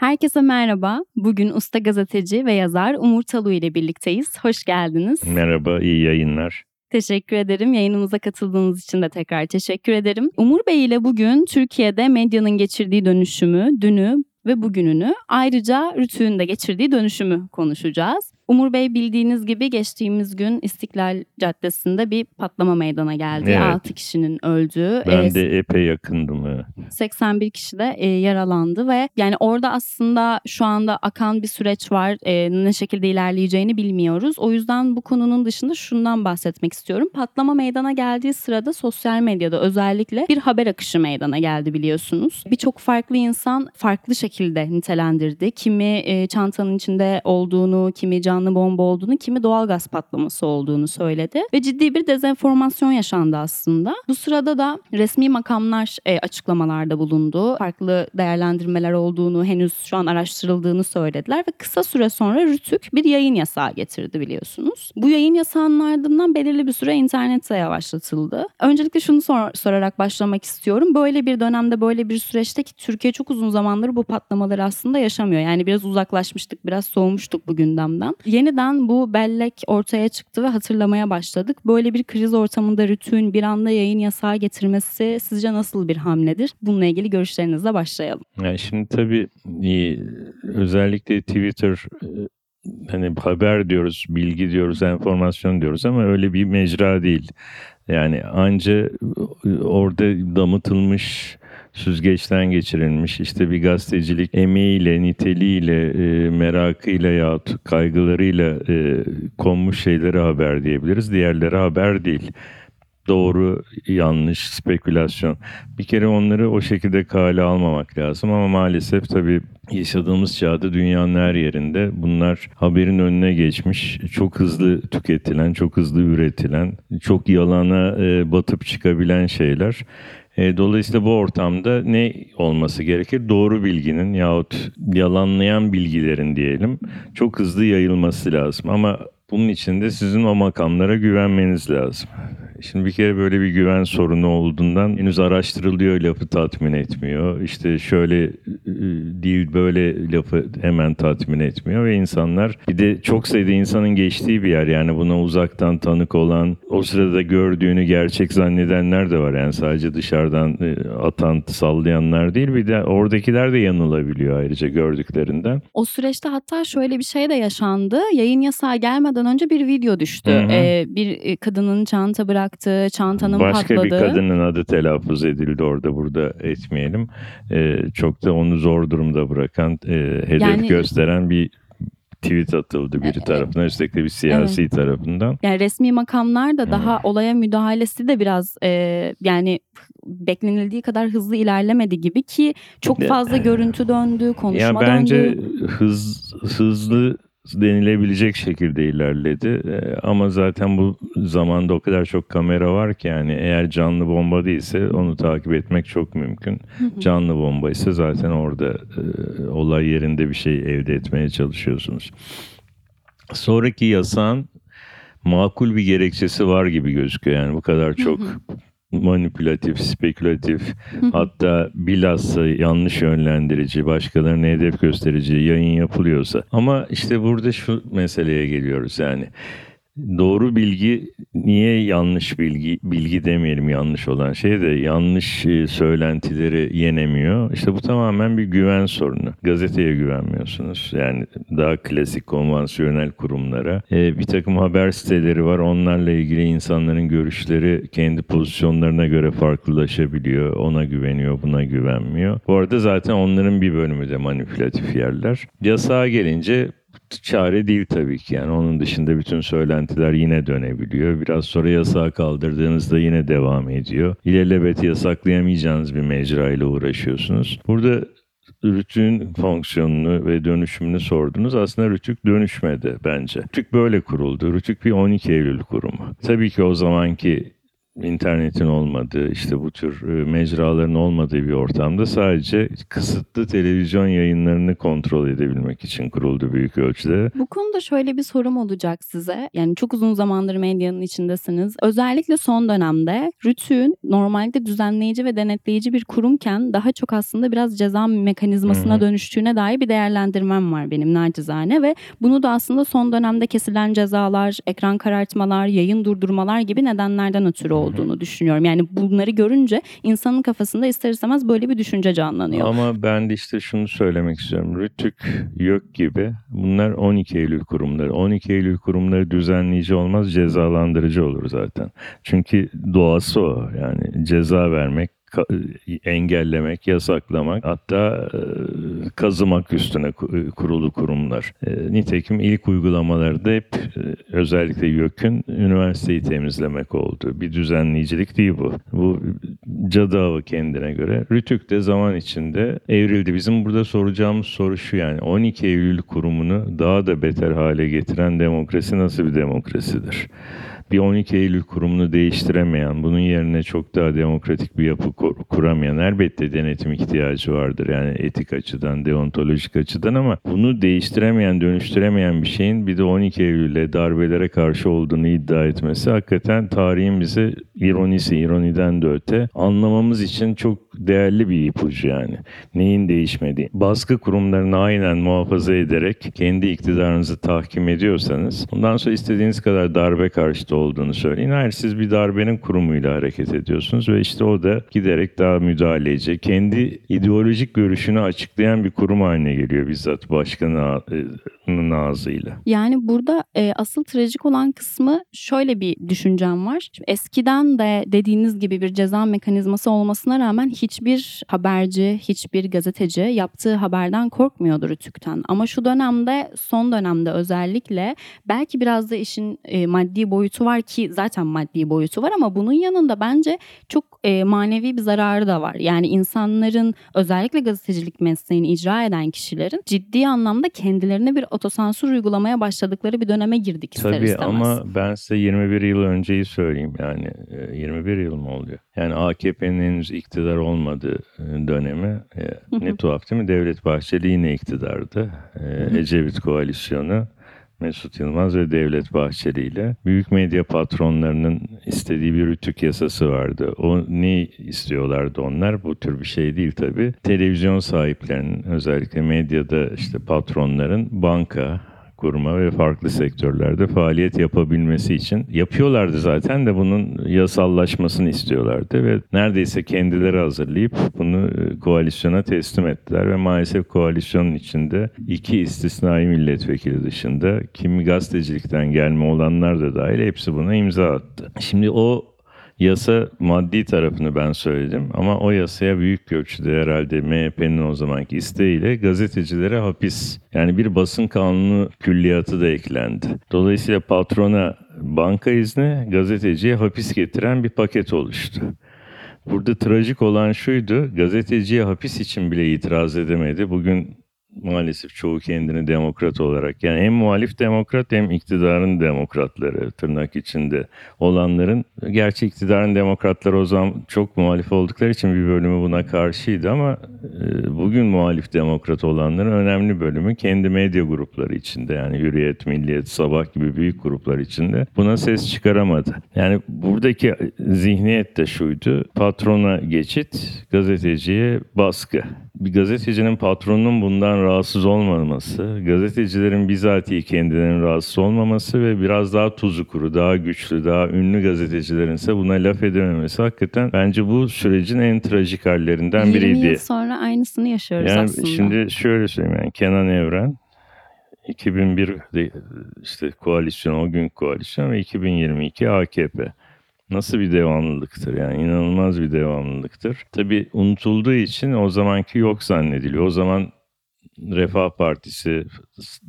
Herkese merhaba. Bugün usta gazeteci ve yazar Umur Talu ile birlikteyiz. Hoş geldiniz. Merhaba, iyi yayınlar. Teşekkür ederim. Yayınımıza katıldığınız için de tekrar teşekkür ederim. Umur Bey ile bugün Türkiye'de medyanın geçirdiği dönüşümü, dünü ve bugününü ayrıca Rütü'nün de geçirdiği dönüşümü konuşacağız. Umur Bey bildiğiniz gibi geçtiğimiz gün İstiklal Caddesi'nde bir patlama meydana geldi. Evet. 6 kişinin öldüğü. Ben e, de epey yakındım. evet. 81 kişi de e, yaralandı ve yani orada aslında şu anda akan bir süreç var. E, ne şekilde ilerleyeceğini bilmiyoruz. O yüzden bu konunun dışında şundan bahsetmek istiyorum. Patlama meydana geldiği sırada sosyal medyada özellikle bir haber akışı meydana geldi biliyorsunuz. Birçok farklı insan farklı şekilde nitelendirdi. Kimi e, çantanın içinde olduğunu, kimi canlı bomba olduğunu, kimi doğalgaz patlaması olduğunu söyledi. Ve ciddi bir dezenformasyon yaşandı aslında. Bu sırada da resmi makamlar e, açıklamalarda bulundu. Farklı değerlendirmeler olduğunu, henüz şu an araştırıldığını söylediler ve kısa süre sonra Rütük bir yayın yasağı getirdi biliyorsunuz. Bu yayın yasağının ardından belirli bir süre internette yavaşlatıldı. Öncelikle şunu sor- sorarak başlamak istiyorum. Böyle bir dönemde, böyle bir süreçte ki Türkiye çok uzun zamandır bu patlamaları aslında yaşamıyor. Yani biraz uzaklaşmıştık, biraz soğumuştuk bu gündemden. Yeniden bu bellek ortaya çıktı ve hatırlamaya başladık. Böyle bir kriz ortamında Rütük'ün bir anda yayın yasağı getirmesi sizce nasıl bir hamledir? Bununla ilgili görüşlerinizle başlayalım. Yani şimdi tabii özellikle Twitter e, hani haber diyoruz, bilgi diyoruz, enformasyon diyoruz ama öyle bir mecra değil. Yani anca e, orada damıtılmış, süzgeçten geçirilmiş işte bir gazetecilik emeğiyle, niteliğiyle, e, merakıyla yahut kaygılarıyla e, konmuş şeylere haber diyebiliriz. Diğerleri haber değil. Doğru, yanlış, spekülasyon. Bir kere onları o şekilde kale almamak lazım ama maalesef tabii yaşadığımız çağda dünyanın her yerinde bunlar haberin önüne geçmiş, çok hızlı tüketilen, çok hızlı üretilen, çok yalana e, batıp çıkabilen şeyler. E, dolayısıyla bu ortamda ne olması gerekir? Doğru bilginin yahut yalanlayan bilgilerin diyelim çok hızlı yayılması lazım. Ama bunun için de sizin o makamlara güvenmeniz lazım. Şimdi bir kere böyle bir güven sorunu olduğundan henüz araştırılıyor lafı tatmin etmiyor. İşte şöyle e, değil böyle lafı hemen tatmin etmiyor ve insanlar bir de çok sayıda insanın geçtiği bir yer yani buna uzaktan tanık olan o sırada gördüğünü gerçek zannedenler de var yani sadece dışarıdan e, atan sallayanlar değil bir de oradakiler de yanılabiliyor ayrıca gördüklerinden. O süreçte hatta şöyle bir şey de yaşandı. Yayın yasağı gelmeden önce bir video düştü. Hı hı. Ee, bir e, kadının çanta bıraktığı, çantanın Başka patladığı. bir kadının adı telaffuz edildi orada burada etmeyelim. Ee, çok da onu zor durumda bırakan, e, hedef Yani- gösteren bir tweet atıldı biri tarafından üstelik de bir siyasi tarafından. Yani resmi makamlar da daha olaya müdahalesi de biraz e, yani beklenildiği kadar hızlı ilerlemedi gibi ki çok fazla görüntü döndü, konuşma Ya bence döndü. hız hızlı denilebilecek şekilde ilerledi. Ee, ama zaten bu zamanda o kadar çok kamera var ki yani eğer canlı bomba değilse onu takip etmek çok mümkün. Canlı bomba ise zaten orada e, olay yerinde bir şey elde etmeye çalışıyorsunuz. Sonraki yasağın makul bir gerekçesi var gibi gözüküyor. Yani bu kadar çok manipülatif, spekülatif, hatta bilhassa yanlış yönlendirici, başkalarına hedef gösterici yayın yapılıyorsa. Ama işte burada şu meseleye geliyoruz yani. Doğru bilgi niye yanlış bilgi bilgi demeyelim yanlış olan şey de yanlış e, söylentileri yenemiyor. İşte bu tamamen bir güven sorunu. Gazeteye güvenmiyorsunuz. Yani daha klasik konvansiyonel kurumlara. E, bir takım haber siteleri var. Onlarla ilgili insanların görüşleri kendi pozisyonlarına göre farklılaşabiliyor. Ona güveniyor, buna güvenmiyor. Bu arada zaten onların bir bölümü de manipülatif yerler. Yasağa gelince çare değil tabii ki. Yani onun dışında bütün söylentiler yine dönebiliyor. Biraz sonra yasağı kaldırdığınızda yine devam ediyor. İlelebet yasaklayamayacağınız bir mecra ile uğraşıyorsunuz. Burada Rütük'ün fonksiyonunu ve dönüşümünü sordunuz. Aslında Rütük dönüşmedi bence. Rütük böyle kuruldu. Rütük bir 12 Eylül kurumu. Tabii ki o zamanki internetin olmadığı, işte bu tür e, mecraların olmadığı bir ortamda sadece kısıtlı televizyon yayınlarını kontrol edebilmek için kuruldu büyük ölçüde. Bu konuda şöyle bir sorum olacak size. Yani çok uzun zamandır medyanın içindesiniz. Özellikle son dönemde Rütük'ün normalde düzenleyici ve denetleyici bir kurumken daha çok aslında biraz ceza mekanizmasına Hı hı. dönüştüğüne dair bir değerlendirmem var benim nacizane ve bunu da aslında son dönemde kesilen cezalar, ekran karartmalar, yayın durdurmalar gibi nedenlerden ötürü olduğunu düşünüyorum. Yani bunları görünce insanın kafasında ister istemez böyle bir düşünce canlanıyor. Ama ben de işte şunu söylemek istiyorum. Rütük, YÖK gibi bunlar 12 Eylül kurumları. 12 Eylül kurumları düzenleyici olmaz, cezalandırıcı olur zaten. Çünkü doğası o. Yani ceza vermek, engellemek, yasaklamak hatta e, kazımak üstüne ku- kurulu kurumlar. E, Nitekim ilk uygulamaları da hep e, özellikle YÖK'ün üniversiteyi temizlemek oldu. Bir düzenleyicilik değil bu. Bu cadı avı kendine göre. Rütük de zaman içinde evrildi. Bizim burada soracağımız soru şu yani 12 Eylül kurumunu daha da beter hale getiren demokrasi nasıl bir demokrasidir? Bir 12 Eylül kurumunu değiştiremeyen, bunun yerine çok daha demokratik bir yapı kur- kuramayan elbette denetim ihtiyacı vardır. Yani etik açıdan, deontolojik açıdan ama bunu değiştiremeyen, dönüştüremeyen bir şeyin bir de 12 Eylül'le darbelere karşı olduğunu iddia etmesi hakikaten tarihin bize ironisi, ironiden de öte anlamamız için çok değerli bir ipucu yani. Neyin değişmediği. Baskı kurumlarını aynen muhafaza ederek kendi iktidarınızı tahkim ediyorsanız ondan sonra istediğiniz kadar darbe karşıtı olduğunu söyleyin. Hayır siz bir darbenin kurumuyla hareket ediyorsunuz ve işte o da giderek daha müdahaleci, kendi ideolojik görüşünü açıklayan bir kurum haline geliyor bizzat başkanının ağzıyla. Yani burada e, asıl trajik olan kısmı şöyle bir düşüncem var. Şimdi eskiden de dediğiniz gibi bir ceza mekanizması olmasına rağmen hiçbir haberci, hiçbir gazeteci yaptığı haberden korkmuyordu Rütük'ten. Ama şu dönemde, son dönemde özellikle belki biraz da işin e, maddi boyutu var ki zaten maddi boyutu var ama bunun yanında bence çok e, manevi bir zararı da var. Yani insanların özellikle gazetecilik mesleğini icra eden kişilerin ciddi anlamda kendilerine bir otosansür uygulamaya başladıkları bir döneme girdik ister Tabii istemez. ama ben size 21 yıl önceyi söyleyeyim yani e, 21 yıl mı oluyor? Yani AKP'nin henüz iktidar olmadığı e, dönemi e, ne tuhaf değil mi? Devlet Bahçeli yine iktidardı. E, Ecevit koalisyonu Mesut Yılmaz ve Devlet Bahçeli ile büyük medya patronlarının istediği bir rütük yasası vardı. O ne istiyorlardı onlar? Bu tür bir şey değil tabii. Televizyon sahiplerinin özellikle medyada işte patronların banka, kurma ve farklı sektörlerde faaliyet yapabilmesi için yapıyorlardı zaten de bunun yasallaşmasını istiyorlardı ve neredeyse kendileri hazırlayıp bunu e, koalisyona teslim ettiler ve maalesef koalisyonun içinde iki istisnai milletvekili dışında kimi gazetecilikten gelme olanlar da dahil hepsi buna imza attı. Şimdi o Yasa maddi tarafını ben söyledim ama o yasaya büyük ölçüde herhalde MHP'nin o zamanki isteğiyle gazetecilere hapis yani bir basın kanunu külliyatı da eklendi. Dolayısıyla patrona banka izni gazeteciye hapis getiren bir paket oluştu. Burada trajik olan şuydu, gazeteciye hapis için bile itiraz edemedi. Bugün maalesef çoğu kendini demokrat olarak yani hem muhalif demokrat hem iktidarın demokratları tırnak içinde olanların gerçi iktidarın demokratları o zaman çok muhalif oldukları için bir bölümü buna karşıydı ama e, bugün muhalif demokrat olanların önemli bölümü kendi medya grupları içinde yani Hürriyet, Milliyet, Sabah gibi büyük gruplar içinde buna ses çıkaramadı. Yani buradaki zihniyet de şuydu patrona geçit gazeteciye baskı bir gazetecinin patronunun bundan rahatsız olmaması, gazetecilerin bizatihi kendilerinin rahatsız olmaması ve biraz daha tuzu kuru, daha güçlü, daha ünlü gazetecilerin ise buna laf edememesi hakikaten bence bu sürecin en trajik hallerinden 20 biriydi. yıl sonra aynısını yaşıyoruz Yani aslında. şimdi şöyle söyleyeyim yani Kenan Evren 2001'de işte koalisyon o gün koalisyon ve 2022 AKP. Nasıl bir devamlılıktır yani inanılmaz bir devamlılıktır. Tabii unutulduğu için o zamanki yok zannediliyor. O zaman Refah Partisi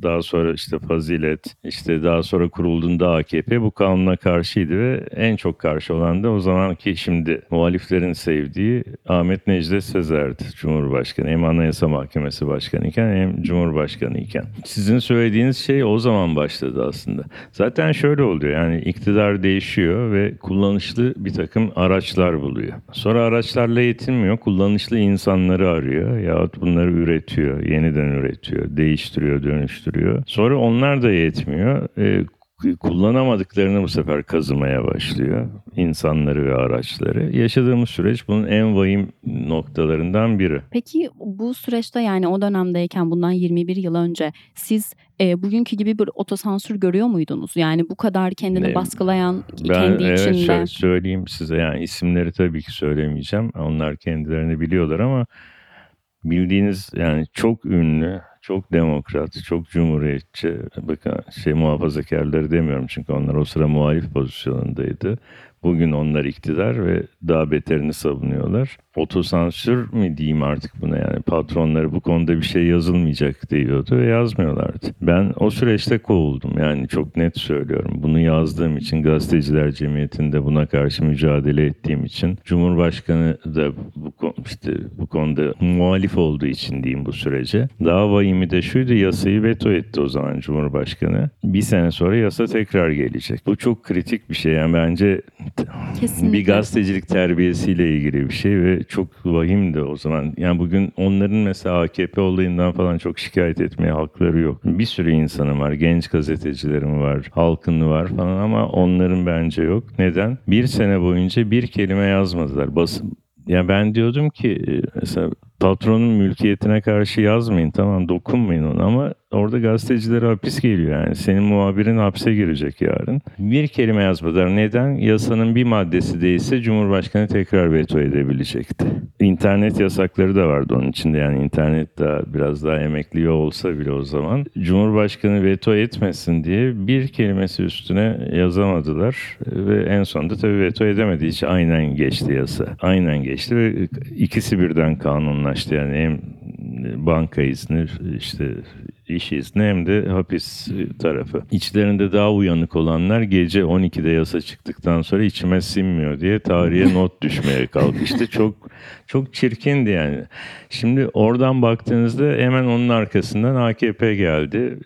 daha sonra işte Fazilet, işte daha sonra kurulduğunda AKP bu kanuna karşıydı ve en çok karşı olan da o zamanki şimdi muhaliflerin sevdiği Ahmet Necdet Sezer'di Cumhurbaşkanı. Hem Anayasa Mahkemesi Başkanı iken hem Cumhurbaşkanı iken. Sizin söylediğiniz şey o zaman başladı aslında. Zaten şöyle oluyor yani iktidar değişiyor ve kullanışlı bir takım araçlar buluyor. Sonra araçlarla yetinmiyor, kullanışlı insanları arıyor yahut bunları üretiyor, yeniden üretiyor, değiştiriyor, dönüştürüyor. Sonra onlar da yetmiyor. E, kullanamadıklarını bu sefer kazımaya başlıyor. insanları ve araçları. Yaşadığımız süreç bunun en vahim noktalarından biri. Peki bu süreçte yani o dönemdeyken bundan 21 yıl önce siz e, bugünkü gibi bir otosansür görüyor muydunuz? Yani bu kadar kendini Ne- baskılayan Ben kendi evet içinde. şöyle söyleyeyim size yani isimleri tabii ki söylemeyeceğim. Onlar kendilerini biliyorlar ama bildiğiniz yani çok ünlü, çok demokrat, çok cumhuriyetçi, bakın şey muhafazakarları demiyorum çünkü onlar o sıra muhalif pozisyonundaydı. Bugün onlar iktidar ve daha beterini savunuyorlar. Otosansür mü diyeyim artık buna yani patronları bu konuda bir şey yazılmayacak diyordu ve yazmıyorlardı. Ben o süreçte kovuldum yani çok net söylüyorum. Bunu yazdığım için gazeteciler cemiyetinde buna karşı mücadele ettiğim için Cumhurbaşkanı da bu işte bu konuda muhalif olduğu için diyeyim bu sürece. Daha vahimi de şuydu yasayı veto etti o zaman Cumhurbaşkanı. Bir sene sonra yasa tekrar gelecek. Bu çok kritik bir şey yani bence Kesinlikle. bir gazetecilik terbiyesiyle ilgili bir şey ve çok vahimdi o zaman. Yani bugün onların mesela AKP olayından falan çok şikayet etmeye hakları yok. Bir sürü insanım var. Genç gazetecilerim var. Halkın var falan ama onların bence yok. Neden? Bir sene boyunca bir kelime yazmadılar. Basın ya ben diyordum ki e, mesela patronun mülkiyetine karşı yazmayın tamam dokunmayın ona ama orada gazetecilere hapis geliyor yani. Senin muhabirin hapse girecek yarın. Bir kelime yazmadılar. Neden? Yasanın bir maddesi değilse Cumhurbaşkanı tekrar veto edebilecekti. İnternet yasakları da vardı onun içinde yani internet daha biraz daha emekliyor olsa bile o zaman. Cumhurbaşkanı veto etmesin diye bir kelimesi üstüne yazamadılar ve en sonunda tabii veto edemedi. Hiç aynen geçti yasa. Aynen geçti ve ikisi birden kanunlaştı yani hem banka izni işte iş izni hem de hapis tarafı. İçlerinde daha uyanık olanlar gece 12'de yasa çıktıktan sonra içime sinmiyor diye tarihe not düşmeye kalkıştı. Çok çok çirkindi yani. Şimdi oradan baktığınızda hemen onun arkasından AKP geldi.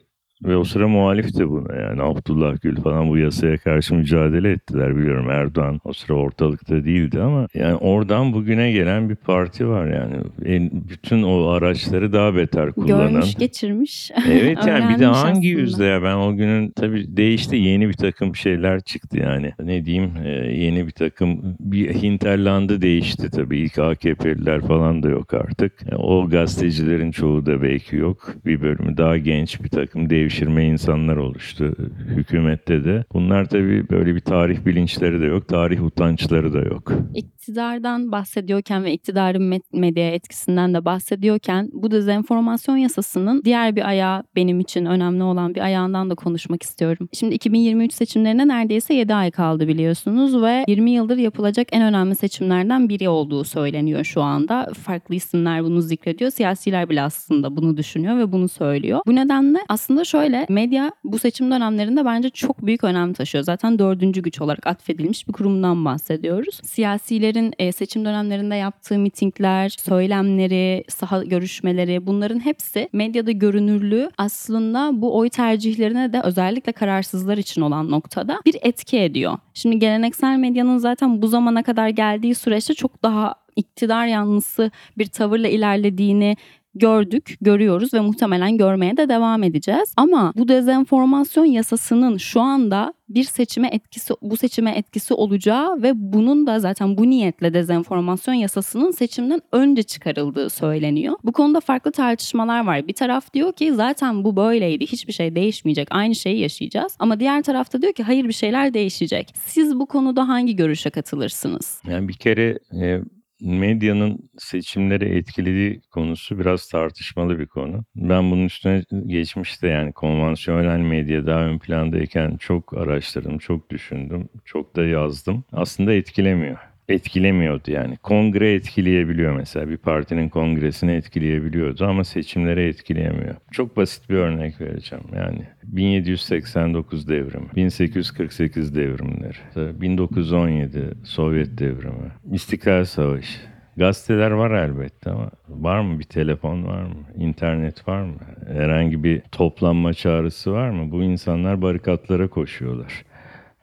Ve o sıra muhalif de buna yani. Abdullah Gül falan bu yasaya karşı mücadele ettiler biliyorum. Erdoğan o sıra ortalıkta değildi ama yani oradan bugüne gelen bir parti var yani. En- bütün o araçları daha beter kullanan. Görmüş, geçirmiş. Evet yani bir de hangi aslında. yüzde ya? Ben o günün tabii değişti. Yeni bir takım şeyler çıktı yani. Ne diyeyim? E, yeni bir takım bir hinterlandı değişti tabii. İlk AKP'liler falan da yok artık. E, o gazetecilerin çoğu da belki yok. Bir bölümü daha genç bir takım devşirme insanlar oluştu hükümette de bunlar tabii böyle bir tarih bilinçleri de yok tarih utançları da yok. İktidardan bahsediyorken ve iktidarın med- medyaya etkisinden de bahsediyorken bu dezenformasyon yasasının diğer bir ayağı benim için önemli olan bir ayağından da konuşmak istiyorum. Şimdi 2023 seçimlerine neredeyse 7 ay kaldı biliyorsunuz ve 20 yıldır yapılacak en önemli seçimlerden biri olduğu söyleniyor şu anda. Farklı isimler bunu zikrediyor. Siyasiler bile aslında bunu düşünüyor ve bunu söylüyor. Bu nedenle aslında şöyle medya bu seçim dönemlerinde bence çok büyük önem taşıyor. Zaten dördüncü güç olarak atfedilmiş bir kurumdan bahsediyoruz. Siyasilerin e, seçim dönemlerinde yaptığı mitingler, söylemleri, saha görüşmeleri bunların hepsi medyada görünürlüğü aslında bu oy tercihlerine de özellikle kararsızlar için olan noktada bir etki ediyor. Şimdi geleneksel medyanın zaten bu zamana kadar geldiği süreçte çok daha iktidar yanlısı bir tavırla ilerlediğini gördük, görüyoruz ve muhtemelen görmeye de devam edeceğiz. Ama bu dezenformasyon yasasının şu anda bir seçime etkisi bu seçime etkisi olacağı ve bunun da zaten bu niyetle dezenformasyon yasasının seçimden önce çıkarıldığı söyleniyor. Bu konuda farklı tartışmalar var. Bir taraf diyor ki zaten bu böyleydi. Hiçbir şey değişmeyecek. Aynı şeyi yaşayacağız. Ama diğer tarafta diyor ki hayır bir şeyler değişecek. Siz bu konuda hangi görüşe katılırsınız? Yani bir kere e, medyanın seçimleri etkilediği konusu biraz tartışmalı bir konu. Ben bunun üstüne geçmişte yani konvansiyonel medya daha ön plandayken çok araştırdım, çok düşündüm, çok da yazdım. Aslında etkilemiyor. Etkilemiyordu yani. Kongre etkileyebiliyor mesela. Bir partinin kongresini etkileyebiliyordu ama seçimlere etkileyemiyor. Çok basit bir örnek vereceğim yani. 1789 devrimi, 1848 devrimleri, 1917 Sovyet devrimi, İstiklal Savaşı. Gazeteler var elbette ama var mı bir telefon var mı? İnternet var mı? Herhangi bir toplanma çağrısı var mı? Bu insanlar barikatlara koşuyorlar.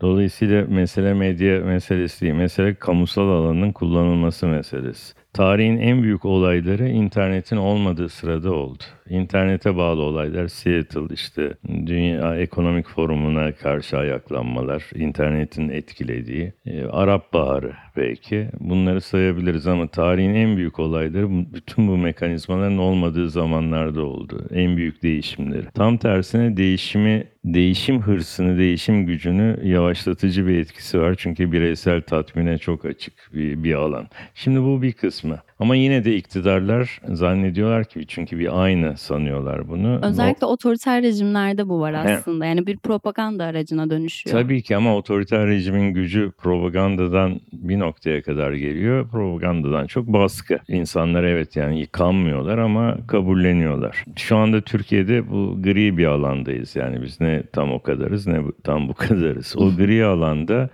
Dolayısıyla mesele medya meselesi değil. Mesele kamusal alanın kullanılması meselesi. Tarihin en büyük olayları internetin olmadığı sırada oldu. İnternete bağlı olaylar Seattle işte Dünya Ekonomik Forumu'na karşı ayaklanmalar, internetin etkilediği, e, Arap Baharı belki bunları sayabiliriz ama tarihin en büyük olayları bütün bu mekanizmaların olmadığı zamanlarda oldu. En büyük değişimleri. Tam tersine değişimi değişim hırsını, değişim gücünü yavaşlatıcı bir etkisi var. Çünkü bireysel tatmine çok açık bir, bir alan. Şimdi bu bir kısmı. Ama yine de iktidarlar zannediyorlar ki çünkü bir aynı sanıyorlar bunu. Özellikle otoriter rejimlerde bu var He. aslında. Yani bir propaganda aracına dönüşüyor. Tabii ki ama otoriter rejimin gücü propagandadan bir noktaya kadar geliyor. Propagandadan çok baskı. İnsanlar evet yani yıkanmıyorlar ama kabulleniyorlar. Şu anda Türkiye'de bu gri bir alandayız. Yani biz ne tam o kadarız ne tam bu kadarız. O gri alanda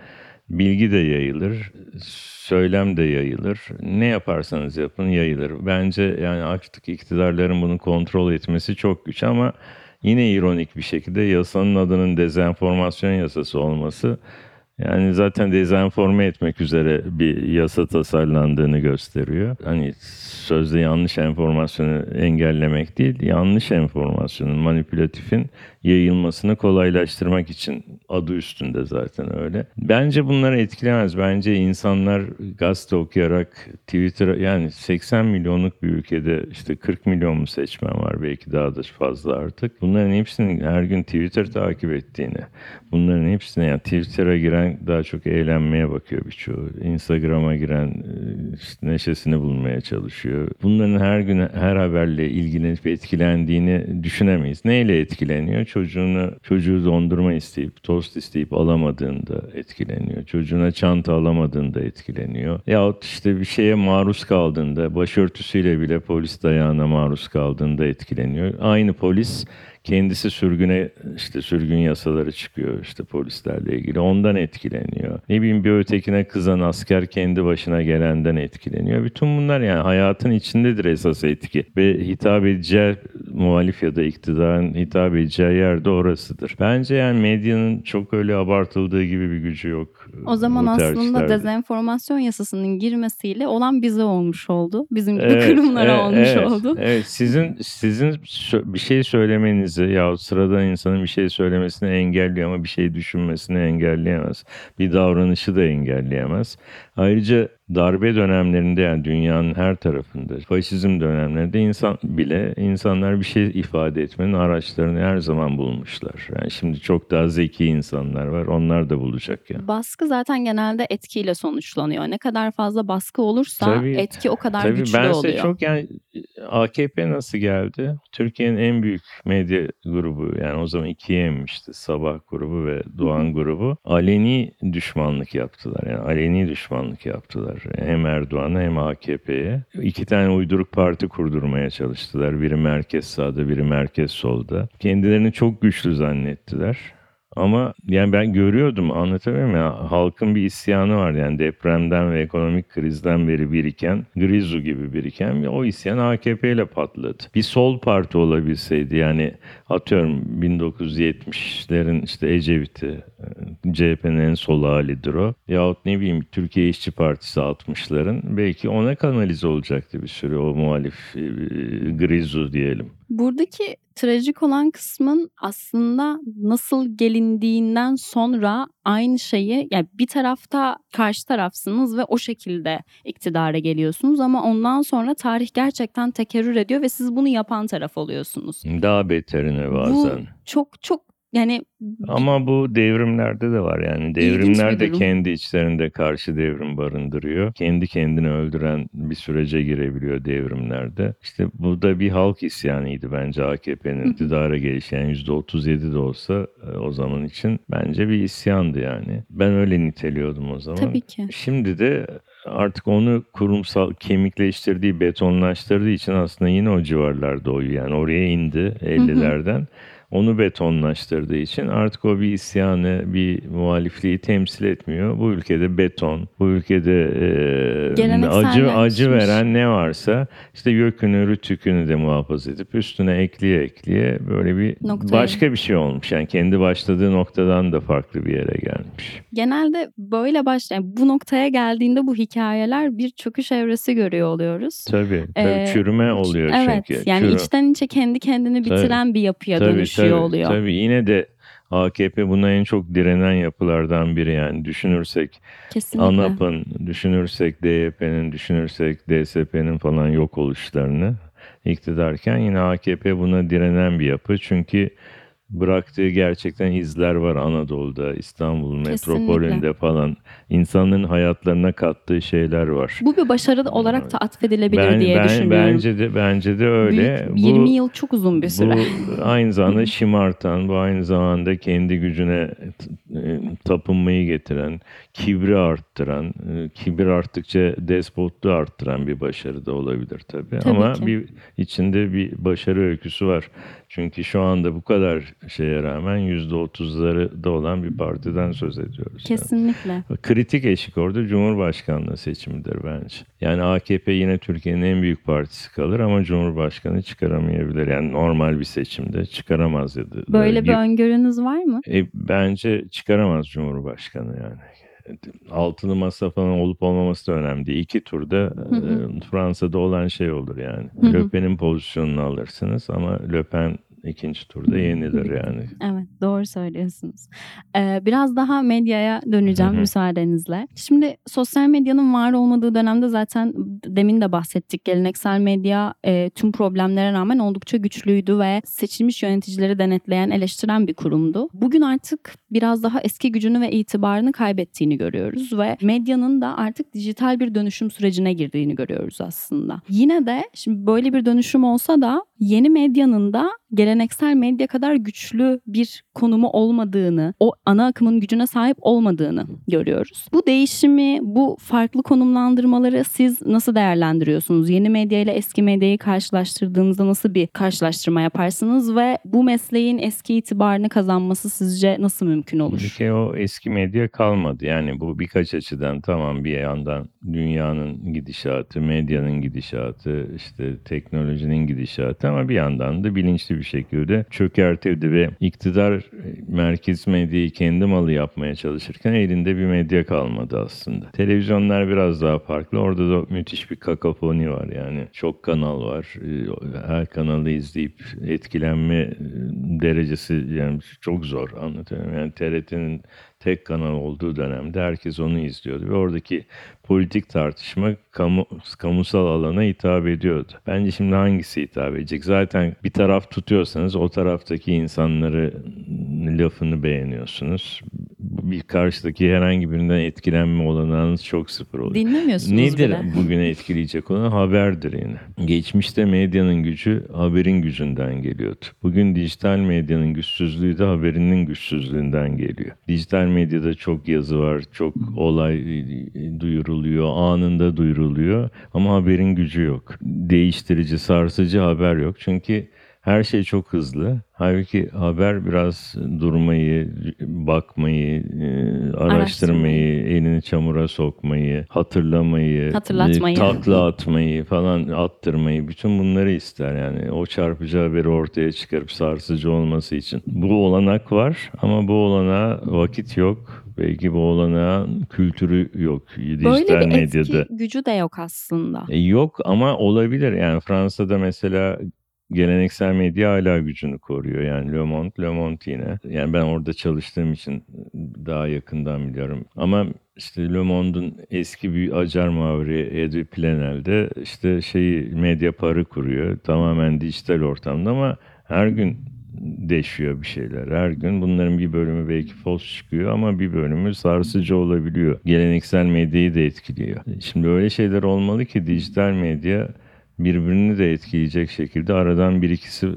bilgi de yayılır, söylem de yayılır. Ne yaparsanız yapın yayılır. Bence yani artık iktidarların bunu kontrol etmesi çok güç ama yine ironik bir şekilde yasanın adının dezenformasyon yasası olması yani zaten dezenforme etmek üzere bir yasa tasarlandığını gösteriyor. Hani sözde yanlış enformasyonu engellemek değil, yanlış enformasyonun, manipülatifin yayılmasını kolaylaştırmak için adı üstünde zaten öyle. Bence bunları etkilemez. Bence insanlar gazete okuyarak Twitter yani 80 milyonluk bir ülkede işte 40 milyon mu seçmen var belki daha da fazla artık. Bunların hepsinin her gün Twitter takip ettiğini, bunların hepsine yani Twitter'a giren daha çok eğlenmeye bakıyor birçoğu. Instagram'a giren e, işte neşesini bulmaya çalışıyor. Bunların her gün her haberle ilgilenip etkilendiğini düşünemeyiz. Neyle etkileniyor? Çocuğunu çocuğu dondurma isteyip tost isteyip alamadığında etkileniyor. Çocuğuna çanta alamadığında etkileniyor. Yahut işte bir şeye maruz kaldığında başörtüsüyle bile polis dayağına maruz kaldığında etkileniyor. Aynı polis kendisi sürgüne işte sürgün yasaları çıkıyor işte polislerle ilgili ondan etkileniyor. Ne bileyim bir ötekine kızan asker kendi başına gelenden etkileniyor. Bütün bunlar yani hayatın içindedir esas etki ve hitap edeceği muhalif ya da iktidarın hitap edeceği yer de orasıdır. Bence yani medyanın çok öyle abartıldığı gibi bir gücü yok. O zaman aslında tercihlerde. dezenformasyon yasasının girmesiyle olan bize olmuş oldu. Bizim gibi Evet, kurumlara evet, olmuş evet, oldu. Evet, sizin sizin bir şey söylemenizi ya sıradan insanın bir şey söylemesini engelliyor ama bir şey düşünmesini engelleyemez. Bir davranışı da engelleyemez. Ayrıca darbe dönemlerinde yani dünyanın her tarafında, faşizm dönemlerinde insan bile insanlar bir şey ifade etmenin araçlarını her zaman bulmuşlar. Yani şimdi çok daha zeki insanlar var. Onlar da bulacak yani. Baskı zaten genelde etkiyle sonuçlanıyor. Ne kadar fazla baskı olursa Tabii, etki o kadar Tabii güçlü ben oluyor. çok yani AKP nasıl geldi? Türkiye'nin en büyük medya grubu yani o zaman ikiye inmişti. Sabah grubu ve Doğan grubu. Aleni düşmanlık yaptılar. Yani aleni düşmanlık yaptılar. Hem Erdoğan'a hem AKP'ye. İki tane uyduruk parti kurdurmaya çalıştılar. Biri merkez sağda, biri merkez solda. Kendilerini çok güçlü zannettiler. Ama yani ben görüyordum anlatabiliyor muyum ya halkın bir isyanı var yani depremden ve ekonomik krizden beri biriken Grizu gibi biriken o isyan AKP ile patladı. Bir sol parti olabilseydi yani atıyorum 1970'lerin işte Ecevit'i CHP'nin en sol halidir o. Yahut ne bileyim Türkiye İşçi Partisi 60'ların belki ona kanalize olacaktı bir sürü o muhalif e, Grizu diyelim. Buradaki trajik olan kısmın aslında nasıl gelindiğinden sonra aynı şeyi yani bir tarafta karşı tarafsınız ve o şekilde iktidara geliyorsunuz ama ondan sonra tarih gerçekten tekerrür ediyor ve siz bunu yapan taraf oluyorsunuz. Daha beterine bazen. Bu çok çok yani Ama bu devrimlerde de var yani. Devrimler de kendi içlerinde karşı devrim barındırıyor. Kendi kendini öldüren bir sürece girebiliyor devrimlerde. İşte bu da bir halk isyanıydı bence AKP'nin iktidara gelişi. Yani %37 de olsa e, o zaman için bence bir isyandı yani. Ben öyle niteliyordum o zaman. tabii ki. Şimdi de artık onu kurumsal kemikleştirdiği, betonlaştırdığı için aslında yine o civarlarda oyuyor. Yani oraya indi 50'lerden. Onu betonlaştırdığı için artık o bir isyanı, bir muhalifliği temsil etmiyor. Bu ülkede beton, bu ülkede e, acı acı veren ne varsa işte YÖK'ünü, RÜTÜK'ünü de muhafaza edip üstüne ekleye ekleye böyle bir Noktaya. başka bir şey olmuş. Yani kendi başladığı noktadan da farklı bir yere gelmiş. Genelde böyle başlayan bu noktaya geldiğinde bu hikayeler bir çöküş evresi görüyor oluyoruz. Tabii, tabii Ee, çürüme oluyor evet, çünkü. yani Çürü- içten içe kendi kendini Tabii. bitiren bir yapıya Tabii, dönüşüyor tabii, oluyor. Tabii yine de AKP buna en çok direnen yapılardan biri yani düşünürsek Kesinlikle. ANAP'ın, düşünürsek DYP'nin, düşünürsek DSP'nin falan yok oluşlarını iktidarken yine AKP buna direnen bir yapı. Çünkü bıraktığı gerçekten izler var Anadolu'da, İstanbul Kesinlikle. metropolünde falan. insanların hayatlarına kattığı şeyler var. Bu bir başarı olarak da atfedilebilir Ben- diye ben- düşünüyorum. Bence de bence de öyle. Büyük- 20 yıl çok uzun bir süre. Bu aynı zamanda şımartan, bu aynı zamanda kendi gücüne e, tapınmayı getiren, kibri arttıran, e, kibir arttıkça despotluğu arttıran bir başarı da olabilir tabii. Tabii Ama ki. bir içinde bir başarı öyküsü var. Çünkü şu anda bu kadar şeye rağmen %30'ları da olan bir partiden söz ediyoruz. Yani. Kesinlikle. Kritik eşik orada Cumhurbaşkanlığı seçimidir bence. Yani AKP yine Türkiye'nin en büyük partisi kalır ama Cumhurbaşkanı çıkaramayabilir. Yani normal bir seçimde çıkaramaz ya da. Böyle bir öngörünüz var mı? E, bence çıkaramaz Cumhurbaşkanı yani. Altılı masa falan olup olmaması da önemli değil. İki turda hı. e, Fransa'da olan şey olur yani. Hı hı. Le Pen'in pozisyonunu alırsınız ama Le Pen ikinci turda yenilir yani. Evet doğru söylüyorsunuz. Ee, biraz daha medyaya döneceğim Hı hı. müsaadenizle. Şimdi sosyal medyanın var olmadığı dönemde zaten demin de bahsettik. Geleneksel medya e, tüm problemlere rağmen oldukça güçlüydü ve seçilmiş yöneticileri denetleyen, eleştiren bir kurumdu. Bugün artık biraz daha eski gücünü ve itibarını kaybettiğini görüyoruz ve medyanın da artık dijital bir dönüşüm sürecine girdiğini görüyoruz aslında. Yine de şimdi böyle bir dönüşüm olsa da yeni medyanın da geleneksel medya kadar güçlü bir konumu olmadığını, o ana akımın gücüne sahip olmadığını görüyoruz. Bu değişimi, bu farklı konumlandırmaları siz nasıl değerlendiriyorsunuz? Yeni medya ile eski medyayı karşılaştırdığınızda nasıl bir karşılaştırma yaparsınız ve bu mesleğin eski itibarını kazanması sizce nasıl mümkün Bir olur? kere o eski medya kalmadı. Yani bu birkaç açıdan tamam bir yandan dünyanın gidişatı, medyanın gidişatı, işte teknolojinin gidişatı ama bir yandan da bilinçli bir şekilde çökertildi ve iktidar e, merkez medyayı kendi malı yapmaya çalışırken elinde bir medya kalmadı aslında. Televizyonlar biraz daha farklı. Orada da müthiş bir kakafoni var yani. Çok kanal var. E, Her kanalı izleyip etkilenme e, derecesi yani çok zor anlatıyorum. Yani TRT'nin tek kanal olduğu dönemde herkes onu izliyordu ve oradaki politik tartışma kamu, kamusal alana hitap ediyordu. Bence şimdi hangisi hitap edecek? Zaten bir taraf tutuyorsanız o taraftaki insanları lafını beğeniyorsunuz. Bir karşıdaki herhangi birinden etkilenme olanağınız çok sıfır oluyor. Dinlemiyorsunuz Nedir bile. bugüne etkileyecek olan haberdir yine. Geçmişte medyanın gücü haberin gücünden geliyordu. Bugün dijital medyanın güçsüzlüğü de haberinin güçsüzlüğünden geliyor. Dijital medyada çok yazı var, çok olay e, duyuruluyor, anında duyuruluyor ama haberin gücü yok. Değiştirici, sarsıcı haber yok. Çünkü her şey çok hızlı. Halbuki haber biraz durmayı, bakmayı, e, araştırmayı, elini çamura sokmayı, hatırlamayı, Hatırlatmayı. e, takla atmayı falan attırmayı bütün bunları ister yani. O çarpıcı haberi ortaya çıkarıp sarsıcı olması için. Bu olanak var ama bu olanağa vakit yok. Belki bu olanağın kültürü yok dijital Böyle bir medyada. etki gücü de yok aslında. E, Yok ama olabilir. Yani Fransa'da mesela geleneksel medya hala gücünü koruyor. Yani Le Monde, Le Monde yine. Yani ben orada çalıştığım için daha yakından biliyorum. Ama işte Le Monde'un eski bir acar muhabiri Edwy Plenel'de işte şeyi medya parı kuruyor. Tamamen dijital ortamda ama her gün değişiyor bir şeyler. Her gün bunların bir bölümü belki false çıkıyor ama bir bölümü sarsıcı olabiliyor. Geleneksel medyayı da etkiliyor. Şimdi öyle şeyler olmalı ki dijital medya birbirini de etkileyecek şekilde aradan bir ikisi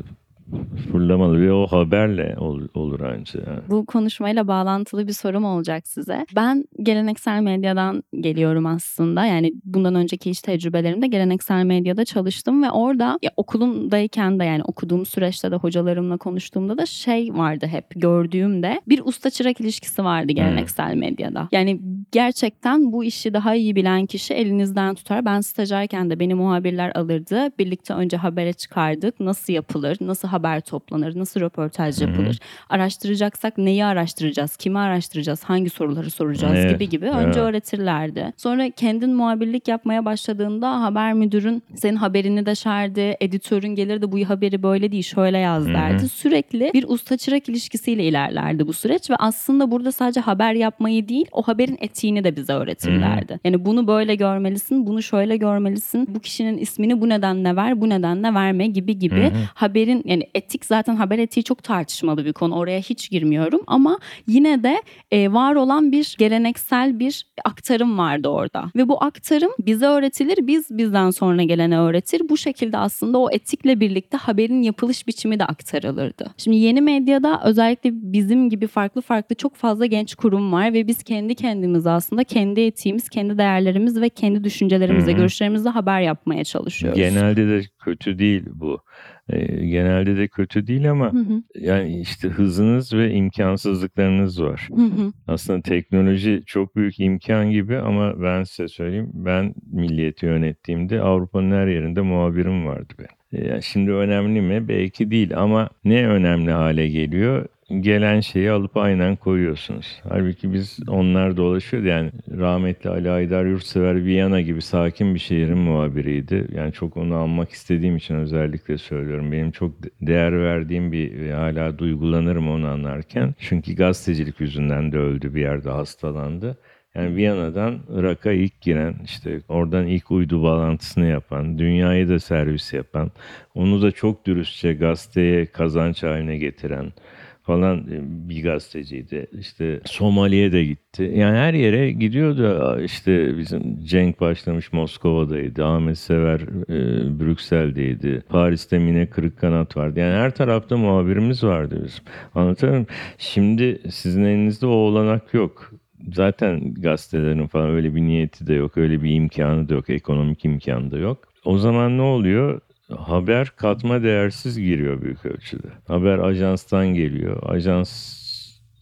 fırlamalı ve o haberle ol- olur anca. Bu konuşmayla bağlantılı bir sorum olacak size. Ben geleneksel medyadan geliyorum aslında. Yani bundan önceki iş tecrübelerimde geleneksel medyada çalıştım ve orada ya okulumdayken de yani okuduğum süreçte de hocalarımla konuştuğumda da şey vardı hep gördüğümde bir usta çırak ilişkisi vardı geleneksel medyada. Yani gerçekten bu işi daha iyi bilen kişi elinizden tutar. Ben stajyerken de beni muhabirler alırdı. Birlikte önce habere çıkardık. Nasıl yapılır? Nasıl haber toplanır? Nasıl röportaj yapılır? Araştıracaksak neyi araştıracağız? Kimi araştıracağız? Hangi soruları soracağız? Evet, gibi gibi önce evet. öğretirlerdi. Sonra kendin muhabirlik yapmaya başladığında haber müdürün senin haberini de şerdi. Editörün gelirdi bu haberi böyle değil şöyle yaz derdi. Sürekli bir usta çırak ilişkisiyle ilerlerdi bu süreç ve aslında burada sadece haber yapmayı değil o haberin etiğini de bize öğretirlerdi. Yani bunu böyle görmelisin, bunu şöyle görmelisin. Bu kişinin ismini bu nedenle ver, bu nedenle verme gibi gibi Hı hı. haberin yani etik zaten haber etiği çok tartışmalı bir konu. Oraya hiç girmiyorum ama yine de e, var olan bir geleneksel bir aktarım vardı orada. Ve bu aktarım bize öğretilir, biz bizden sonra gelene öğretir. Bu şekilde aslında o etikle birlikte haberin yapılış biçimi de aktarılırdı. Şimdi yeni medyada özellikle bizim gibi farklı farklı çok fazla genç kurum var ve biz kendi kendimize aslında kendi etiğimiz, kendi değerlerimiz ve kendi düşüncelerimizle, Hı hı. görüşlerimizle haber yapmaya çalışıyoruz. Genelde de kötü değil bu. Ee, genelde de kötü değil ama Hı hı, yani işte hızınız ve imkansızlıklarınız var. hı hı, Aslında teknoloji çok büyük imkan gibi ama ben size söyleyeyim ben milliyeti yönettiğimde Avrupa'nın her yerinde muhabirim vardı benim. Ee, Yani şimdi önemli mi? Belki değil ama ne önemli hale geliyor? Gelen şeyi alıp aynen koyuyorsunuz. Halbuki biz onlar dolaşıyordu yani rahmetli Ali Aydar Yurtsever Viyana gibi sakin bir şehrin muhabiriydi. Yani çok onu anmak istediğim için özellikle söylüyorum. Benim çok de- değer verdiğim bir ve hala duygulanırım onu anlarken. Çünkü gazetecilik yüzünden de öldü bir yerde hastalandı. Yani Viyana'dan Irak'a ilk giren, işte oradan ilk uydu bağlantısını yapan, dünyayı da servis yapan, onu da çok dürüstçe gazeteye kazanç haline getiren falan e, bir gazeteciydi. İşte Somali'ye de gitti. Yani her yere gidiyordu. İşte bizim Cenk başlamış Moskova'daydı. Ahmet Sever e, Brüksel'deydi. Paris'te Mine Kırıkkanat vardı. Yani her tarafta muhabirimiz vardı bizim. Anlatabiliyor muyum? Şimdi sizin elinizde o olanak yok. Zaten gazetelerin falan öyle bir niyeti de yok, öyle bir imkanı da yok, ekonomik imkanı da yok. O zaman ne oluyor? Haber katma değersiz giriyor büyük ölçüde. Haber ajanstan geliyor. Ajans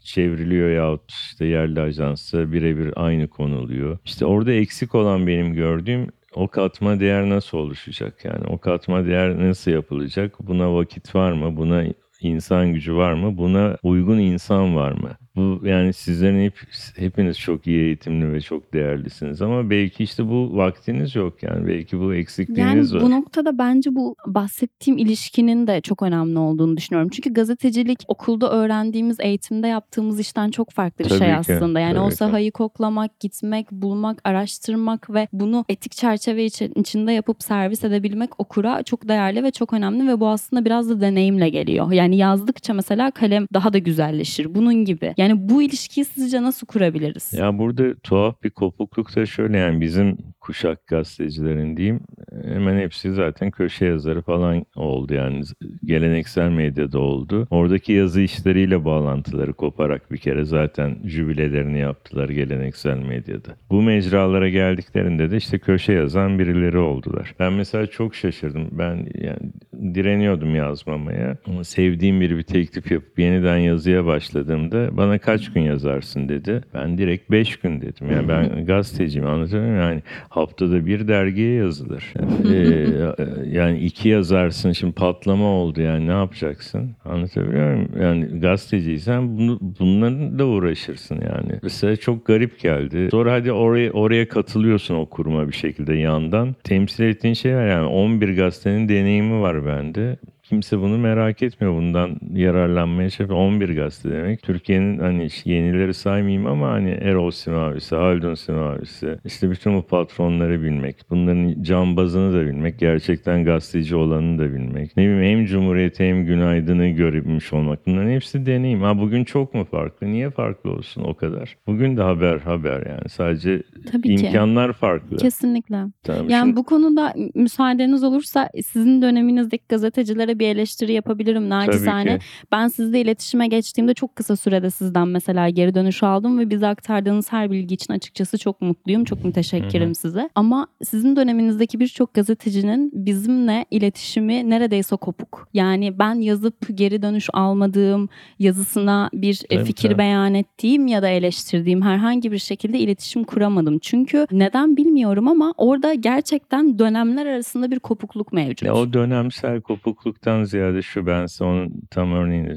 çevriliyor yahut işte yerli ajansa birebir aynı konuluyor. İşte orada eksik olan benim gördüğüm o katma değer nasıl oluşacak? Yani o katma değer nasıl yapılacak? Buna vakit var mı? Buna insan gücü var mı? Buna uygun insan var mı? Bu yani sizlerin hep, hepiniz çok iyi eğitimli ve çok değerlisiniz ama belki işte bu vaktiniz yok yani belki bu Yani eksikliğiniz var. bu noktada bence bu bahsettiğim ilişkinin de çok önemli olduğunu düşünüyorum. Çünkü gazetecilik okulda öğrendiğimiz, eğitimde yaptığımız işten çok farklı bir Tabii şey ki, aslında. Yani o tabii ki. sahayı koklamak, gitmek, bulmak, araştırmak ve bunu etik çerçeve içi- içinde yapıp servis edebilmek okura çok değerli ve çok önemli ve bu aslında biraz da deneyimle geliyor. Yani yazdıkça mesela kalem daha da güzelleşir. Bunun gibi. Yani bu ilişkiyi sizce nasıl kurabiliriz? Ya burada tuhaf bir kopukluk da şöyle yani bizim kuşak gazetecilerin diyeyim hemen hepsi zaten köşe yazarı falan oldu yani geleneksel medyada oldu. Oradaki yazı işleriyle bağlantıları koparak bir kere zaten jübilelerini yaptılar geleneksel medyada. Bu mecralara geldiklerinde de işte köşe yazan birileri oldular. Ben mesela çok şaşırdım. Ben yani direniyordum yazmamaya. Ama sevdiğim biri bir teklif yapıp yeniden yazıya başladığımda bana kaç gün yazarsın dedi. Ben direkt 5 gün dedim. Yani ben gazeteciyim anlatabiliyor muyum? Yani haftada bir dergiye yazılır. Yani, e, yani iki yazarsın şimdi patlama oldu yani ne yapacaksın? Anlatabiliyor muyum? Yani gazeteciysen bunu, bunların da uğraşırsın yani. Mesela çok garip geldi. Sonra hadi oraya oraya katılıyorsun o kuruma bir şekilde yandan. Temsil ettiğin şey var yani 11 gazetenin deneyimi var bende. Kimse bunu merak etmiyor. Bundan yararlanmaya çalışıyor. 11 gazete demek. Türkiye'nin hani yenileri saymayayım ama hani Erol Simavisi, Haldun Simavisi, işte bütün bu patronları bilmek, bunların cambazını da bilmek, gerçekten gazeteci olanını da bilmek. Ne bileyim hem Cumhuriyeti hem Günaydın'ı görmüş olmak. Bunların hepsi deneyim. Ha bugün çok mu farklı? Niye farklı olsun o kadar? Bugün de haber haber yani. Sadece Tabii ki. imkanlar farklı. Kesinlikle. Tamam, Yani şimdi- bu konuda müsaadeniz olursa sizin döneminizdeki gazetecilere bir eleştiri yapabilirim nacizane. Ben sizle iletişime geçtiğimde çok kısa sürede sizden mesela geri dönüş aldım ve bize aktardığınız her bilgi için açıkçası çok mutluyum. Çok müteşekkirim Hı hı. size. Ama sizin döneminizdeki birçok gazetecinin bizimle iletişimi neredeyse kopuk. Yani ben yazıp geri dönüş almadığım, yazısına bir Tabii, fikir tabii. beyan ettiğim ya da eleştirdiğim herhangi bir şekilde iletişim kuramadım. Çünkü neden bilmiyorum ama orada gerçekten dönemler arasında bir kopukluk mevcut. Ya o dönemsel kopukluktan ziyade şu ben size onun tam örneğini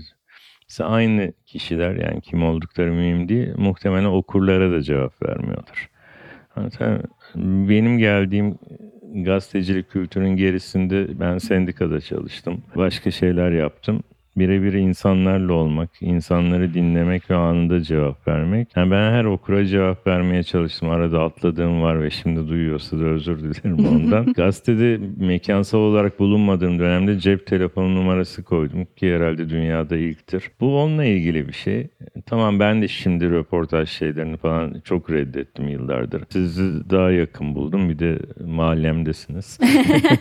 Mesela aynı kişiler yani kim oldukları mühim değil muhtemelen okurlara da cevap vermiyorlar. Muyum? Benim geldiğim gazetecilik kültürün gerisinde ben sendikada çalıştım. Başka şeyler yaptım. Birebir insanlarla olmak, insanları dinlemek ve anında cevap vermek. Yani ben her okura cevap vermeye çalıştım. Arada atladığım var ve şimdi duyuyorsa da özür dilerim ondan. Gazetede mekansal olarak bulunmadığım dönemde cep telefonu numarası koydum ki herhalde dünyada ilktir. Bu onunla ilgili bir şey. Tamam ben de şimdi röportaj şeylerini falan çok reddettim yıllardır. Sizi daha yakın buldum. Bir de mahallemdesiniz.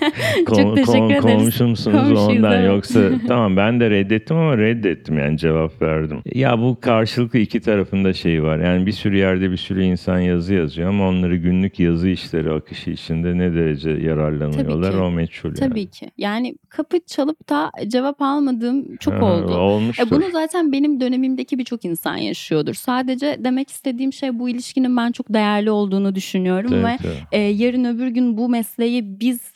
Çok teşekkür ederiz. Komşumsunuz Komşuyuz, ondan evet. yoksa tamam ben de reddettim ama reddettim yani cevap verdim. Ya bu karşılıklı iki tarafında şey var. Yani bir sürü yerde bir sürü insan yazı yazıyor ama onları günlük yazı işleri akışı içinde ne derece yararlanıyorlar ki. o meçhul. yani. Tabii ki. Yani kapı çalıp da cevap almadığım çok Ha, oldu. Olmuştur. E bunu zaten benim dönemimdeki birçok insan yaşıyordur. Sadece demek istediğim şey bu ilişkinin ben çok değerli olduğunu düşünüyorum Tabii, ve tabii. e, yarın öbür gün bu mesleği biz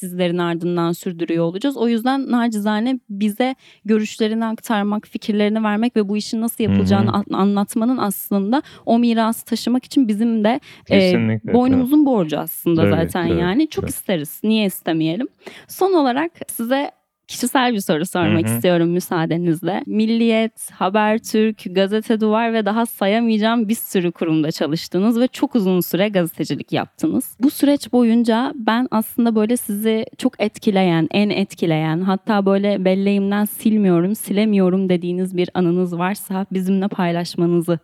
sizlerin ardından sürdürüyor olacağız. O yüzden nacizane bize görüşlerini aktarmak, fikirlerini vermek ve bu işin nasıl yapılacağını Hı hı. an- anlatmanın aslında o mirası taşımak için bizim de e, boynumuzun borcu aslında Tabii, zaten tabii, yani. Çok tabii. isteriz. Niye istemeyelim? Son olarak size kişisel bir soru sormak Hı hı. istiyorum müsaadenizle. Milliyet, Habertürk, Gazete Duvar ve daha sayamayacağım bir sürü kurumda çalıştınız ve çok uzun süre gazetecilik yaptınız. Bu süreç boyunca ben aslında böyle sizi çok etkileyen, en etkileyen hatta böyle belleğimden silmiyorum, silemiyorum dediğiniz bir anınız varsa bizimle paylaşmanızı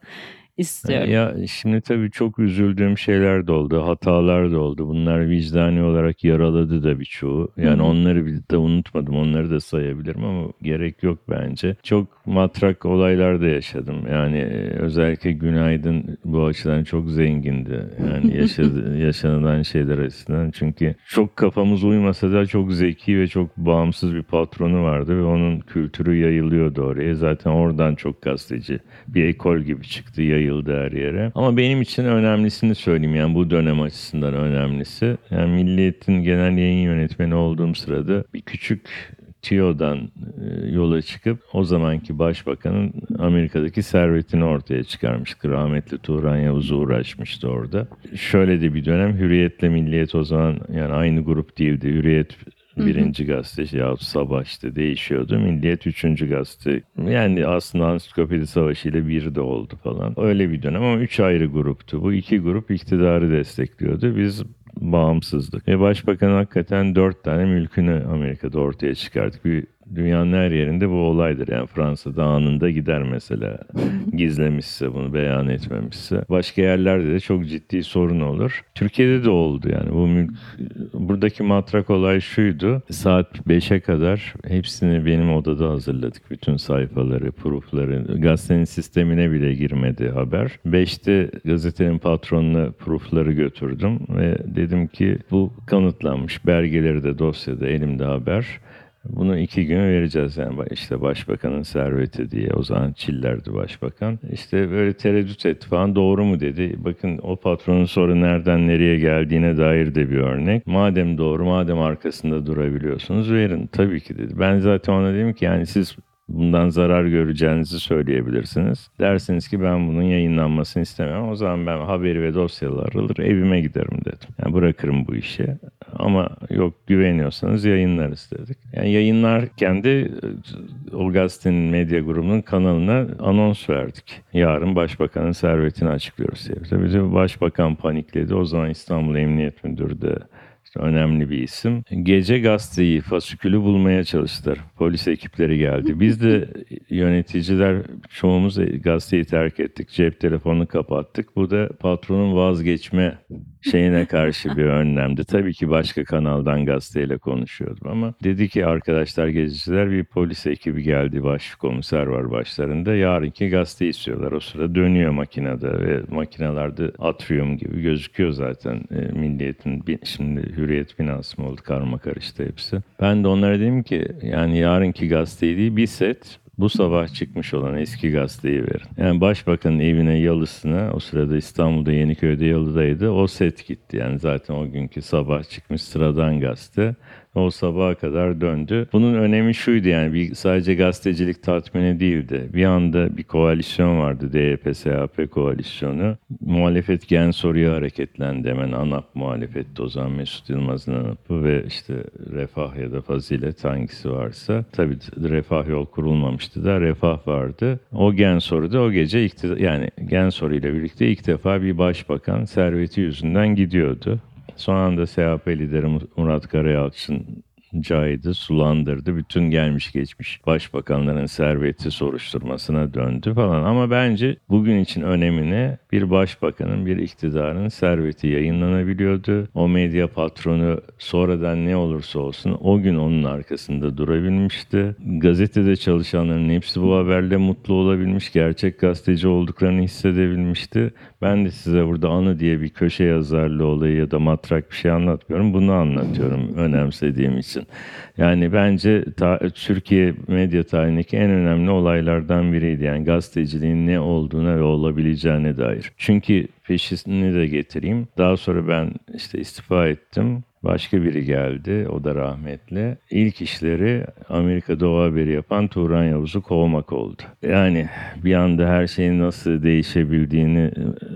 istiyorum. Ya şimdi tabii çok üzüldüğüm şeyler de oldu, hatalar da oldu. Bunlar vicdani olarak yaraladı da birçoğu. Yani Hı hı. onları de unutmadım, onları da sayabilirim ama gerek yok bence. Çok matrak olaylar da yaşadım. Yani e, özellikle Günaydın bu açıdan çok zengindi. Yani yaşadı, yaşanılan şeyler açısından. Çünkü çok kafamız uymasa da çok zeki ve çok bağımsız bir patronu vardı ve onun kültürü yayılıyordu oraya. Zaten oradan çok gazeteci bir ekol gibi çıktı, yayıldı her yere. Ama benim için önemlisini söyleyeyim yani bu dönem açısından önemlisi. Yani Milliyet'in genel yayın yönetmeni olduğum sırada bir küçük TİO'dan e, yola çıkıp o zamanki başbakanın Amerika'daki servetini ortaya çıkarmıştı. Rahmetli Turan Yavuz uğraşmıştı orada. Şöyle de bir dönem Hürriyet'le Milliyet o zaman yani aynı grup değildi. Hürriyet birinci gazete ya sabah işte değişiyordu. Milliyet üçüncü gazete. Yani aslında ansiklopedi savaşı ile bir de oldu falan. Öyle bir dönem ama üç ayrı gruptu. Bu iki grup iktidarı destekliyordu. Biz bağımsızdık. Ve başbakan hakikaten dört tane mülkünü Amerika'da ortaya çıkardık. Bir dünyanın her yerinde bu olaydır. Yani Fransa'da anında gider mesela gizlemişse bunu beyan etmemişse. Başka yerlerde de çok ciddi sorun olur. Türkiye'de de oldu yani. Bu mülk, buradaki matrak olay şuydu. Saat 5'e kadar hepsini benim odada hazırladık. Bütün sayfaları, proofları. Gazetenin sistemine bile girmedi haber. 5'te gazetenin patronuna proofları götürdüm ve dedim ki bu kanıtlanmış. Belgeleri de dosyada elimde haber. Bunu iki gün vereceğiz yani işte başbakanın serveti diye o zaman Çiller'di başbakan. İşte böyle tereddüt etti falan doğru mu dedi. Bakın o patronun sonra nereden nereye geldiğine dair de bir örnek. Madem doğru madem arkasında durabiliyorsunuz verin tabii ki dedi. Ben zaten ona dedim ki yani siz bundan zarar göreceğinizi söyleyebilirsiniz. Dersiniz ki ben bunun yayınlanmasını istemem. O zaman ben haberi ve dosyaları alır evime giderim dedim. Yani bırakırım bu işi. Ama yok güveniyorsanız yayınlarız dedik. Yani yayınlarken de e, o gazetenin medya grubunun kanalına anons verdik. Yarın başbakanın servetini açıklıyoruz diye. Tabii başbakan panikledi. O zaman İstanbul Emniyet Müdürü de önemli bir isim. Gece gazeteyi, fasikülü bulmaya çalıştılar. Polis ekipleri geldi. Biz de yöneticiler çoğumuz gazeteyi terk ettik. Cep telefonunu kapattık. Bu da patronun vazgeçme şeyine karşı bir önlemdi. Tabii ki başka kanaldan gazeteyle konuşuyordum ama dedi ki arkadaşlar geziciler bir polis ekibi geldi. Başkomiser var başlarında. Yarınki gazete istiyorlar. O sırada dönüyor makinede ve makinelerde atrium gibi gözüküyor zaten e, milliyetin. Şimdi hürriyet binası mı oldu karma karıştı hepsi. Ben de onlara dedim ki yani yarınki gazeteyi değil bir set bu sabah çıkmış olan eski gazeteyi verin. Yani başbakanın evine yalısına o sırada İstanbul'da Yeniköy'de yalıdaydı. O set gitti. Yani zaten o günkü sabah çıkmış sıradan gazete. O sabaha kadar döndü. Bunun önemi şuydu yani bir sadece gazetecilik tatmini değildi. Bir anda bir koalisyon vardı DYP-SHP koalisyonu. Muhalefet gen soruya hareketlendi hemen ANAP muhalefetti o zaman Mesut Yılmaz'ın ANAP'ı ve işte Refah ya da Fazilet hangisi varsa. Tabii Refah yol kurulmamıştı da Refah vardı. O gen soruda o gece iktidar, yani gen soruyla birlikte ilk defa bir başbakan serveti yüzünden gidiyordu. Son anda SHP lideri Murat Karayalçın caydı, sulandırdı. Bütün gelmiş geçmiş başbakanların serveti soruşturmasına döndü falan. Ama bence bugün için önemini bir başbakanın, bir iktidarın serveti yayınlanabiliyordu. O medya patronu sonradan ne olursa olsun o gün onun arkasında durabilmişti. Gazetede çalışanların hepsi bu haberle mutlu olabilmiş, gerçek gazeteci olduklarını hissedebilmişti. Ben de size burada anı diye bir köşe yazarlı olayı ya da matrak bir şey anlatmıyorum. Bunu anlatıyorum önemsediğim için. Yani bence ta, Türkiye medya tarihindeki en önemli olaylardan biriydi. Yani gazeteciliğin ne olduğuna ve olabileceğine dair. Çünkü peşini de getireyim. Daha sonra ben işte istifa ettim. Başka biri geldi, o da rahmetli. İlk işleri Amerika'da o haberi yapan Turan Yavuz'u kovmak oldu. Yani bir anda her şeyin nasıl değişebildiğini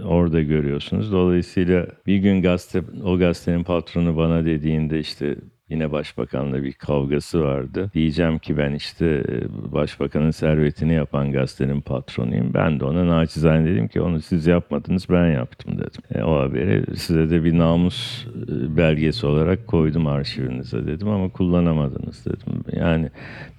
orada görüyorsunuz. Dolayısıyla bir gün gazete, o gazetenin patronu bana dediğinde işte Yine başbakanla bir kavgası vardı. Diyeceğim ki ben işte e, başbakanın servetini yapan gazetenin patronuyum. Ben de ona naçizane dedim ki onu siz yapmadınız ben yaptım dedim. E, o haberi size de bir namus e, belgesi olarak koydum arşivinize dedim ama kullanamadınız dedim. Yani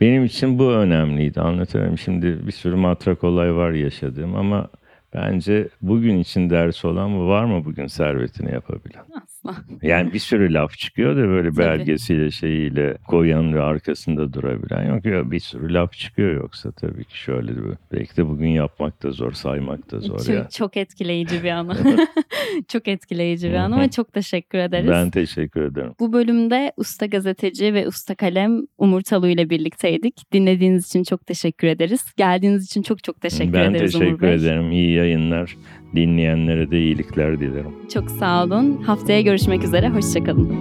benim için bu önemliydi anlatamıyorum. Şimdi bir sürü matrak olay var yaşadığım ama Bence bugün için ders olan var mı bugün servetini yapabilen? Asla. Yani bir sürü laf çıkıyor da böyle belgesiyle şeyiyle koyan ve arkasında durabilen yok. ya bir sürü laf çıkıyor yoksa tabii ki şöyle bir. Belki de bugün yapmak da zor, saymak da zor çok, ya. Çok etkileyici bir anı. çok etkileyici bir anı ve çok teşekkür ederiz. Ben teşekkür ederim. Bu bölümde usta gazeteci ve usta kalem Umur Talu ile birlikteydik. Dinlediğiniz için çok teşekkür ederiz. Geldiğiniz için çok çok teşekkür ben ederiz teşekkür Umur Bey. ederim. İyi yayınlar. Dinleyenlere de iyilikler dilerim. Çok sağ olun. Haftaya görüşmek üzere. Hoşçakalın.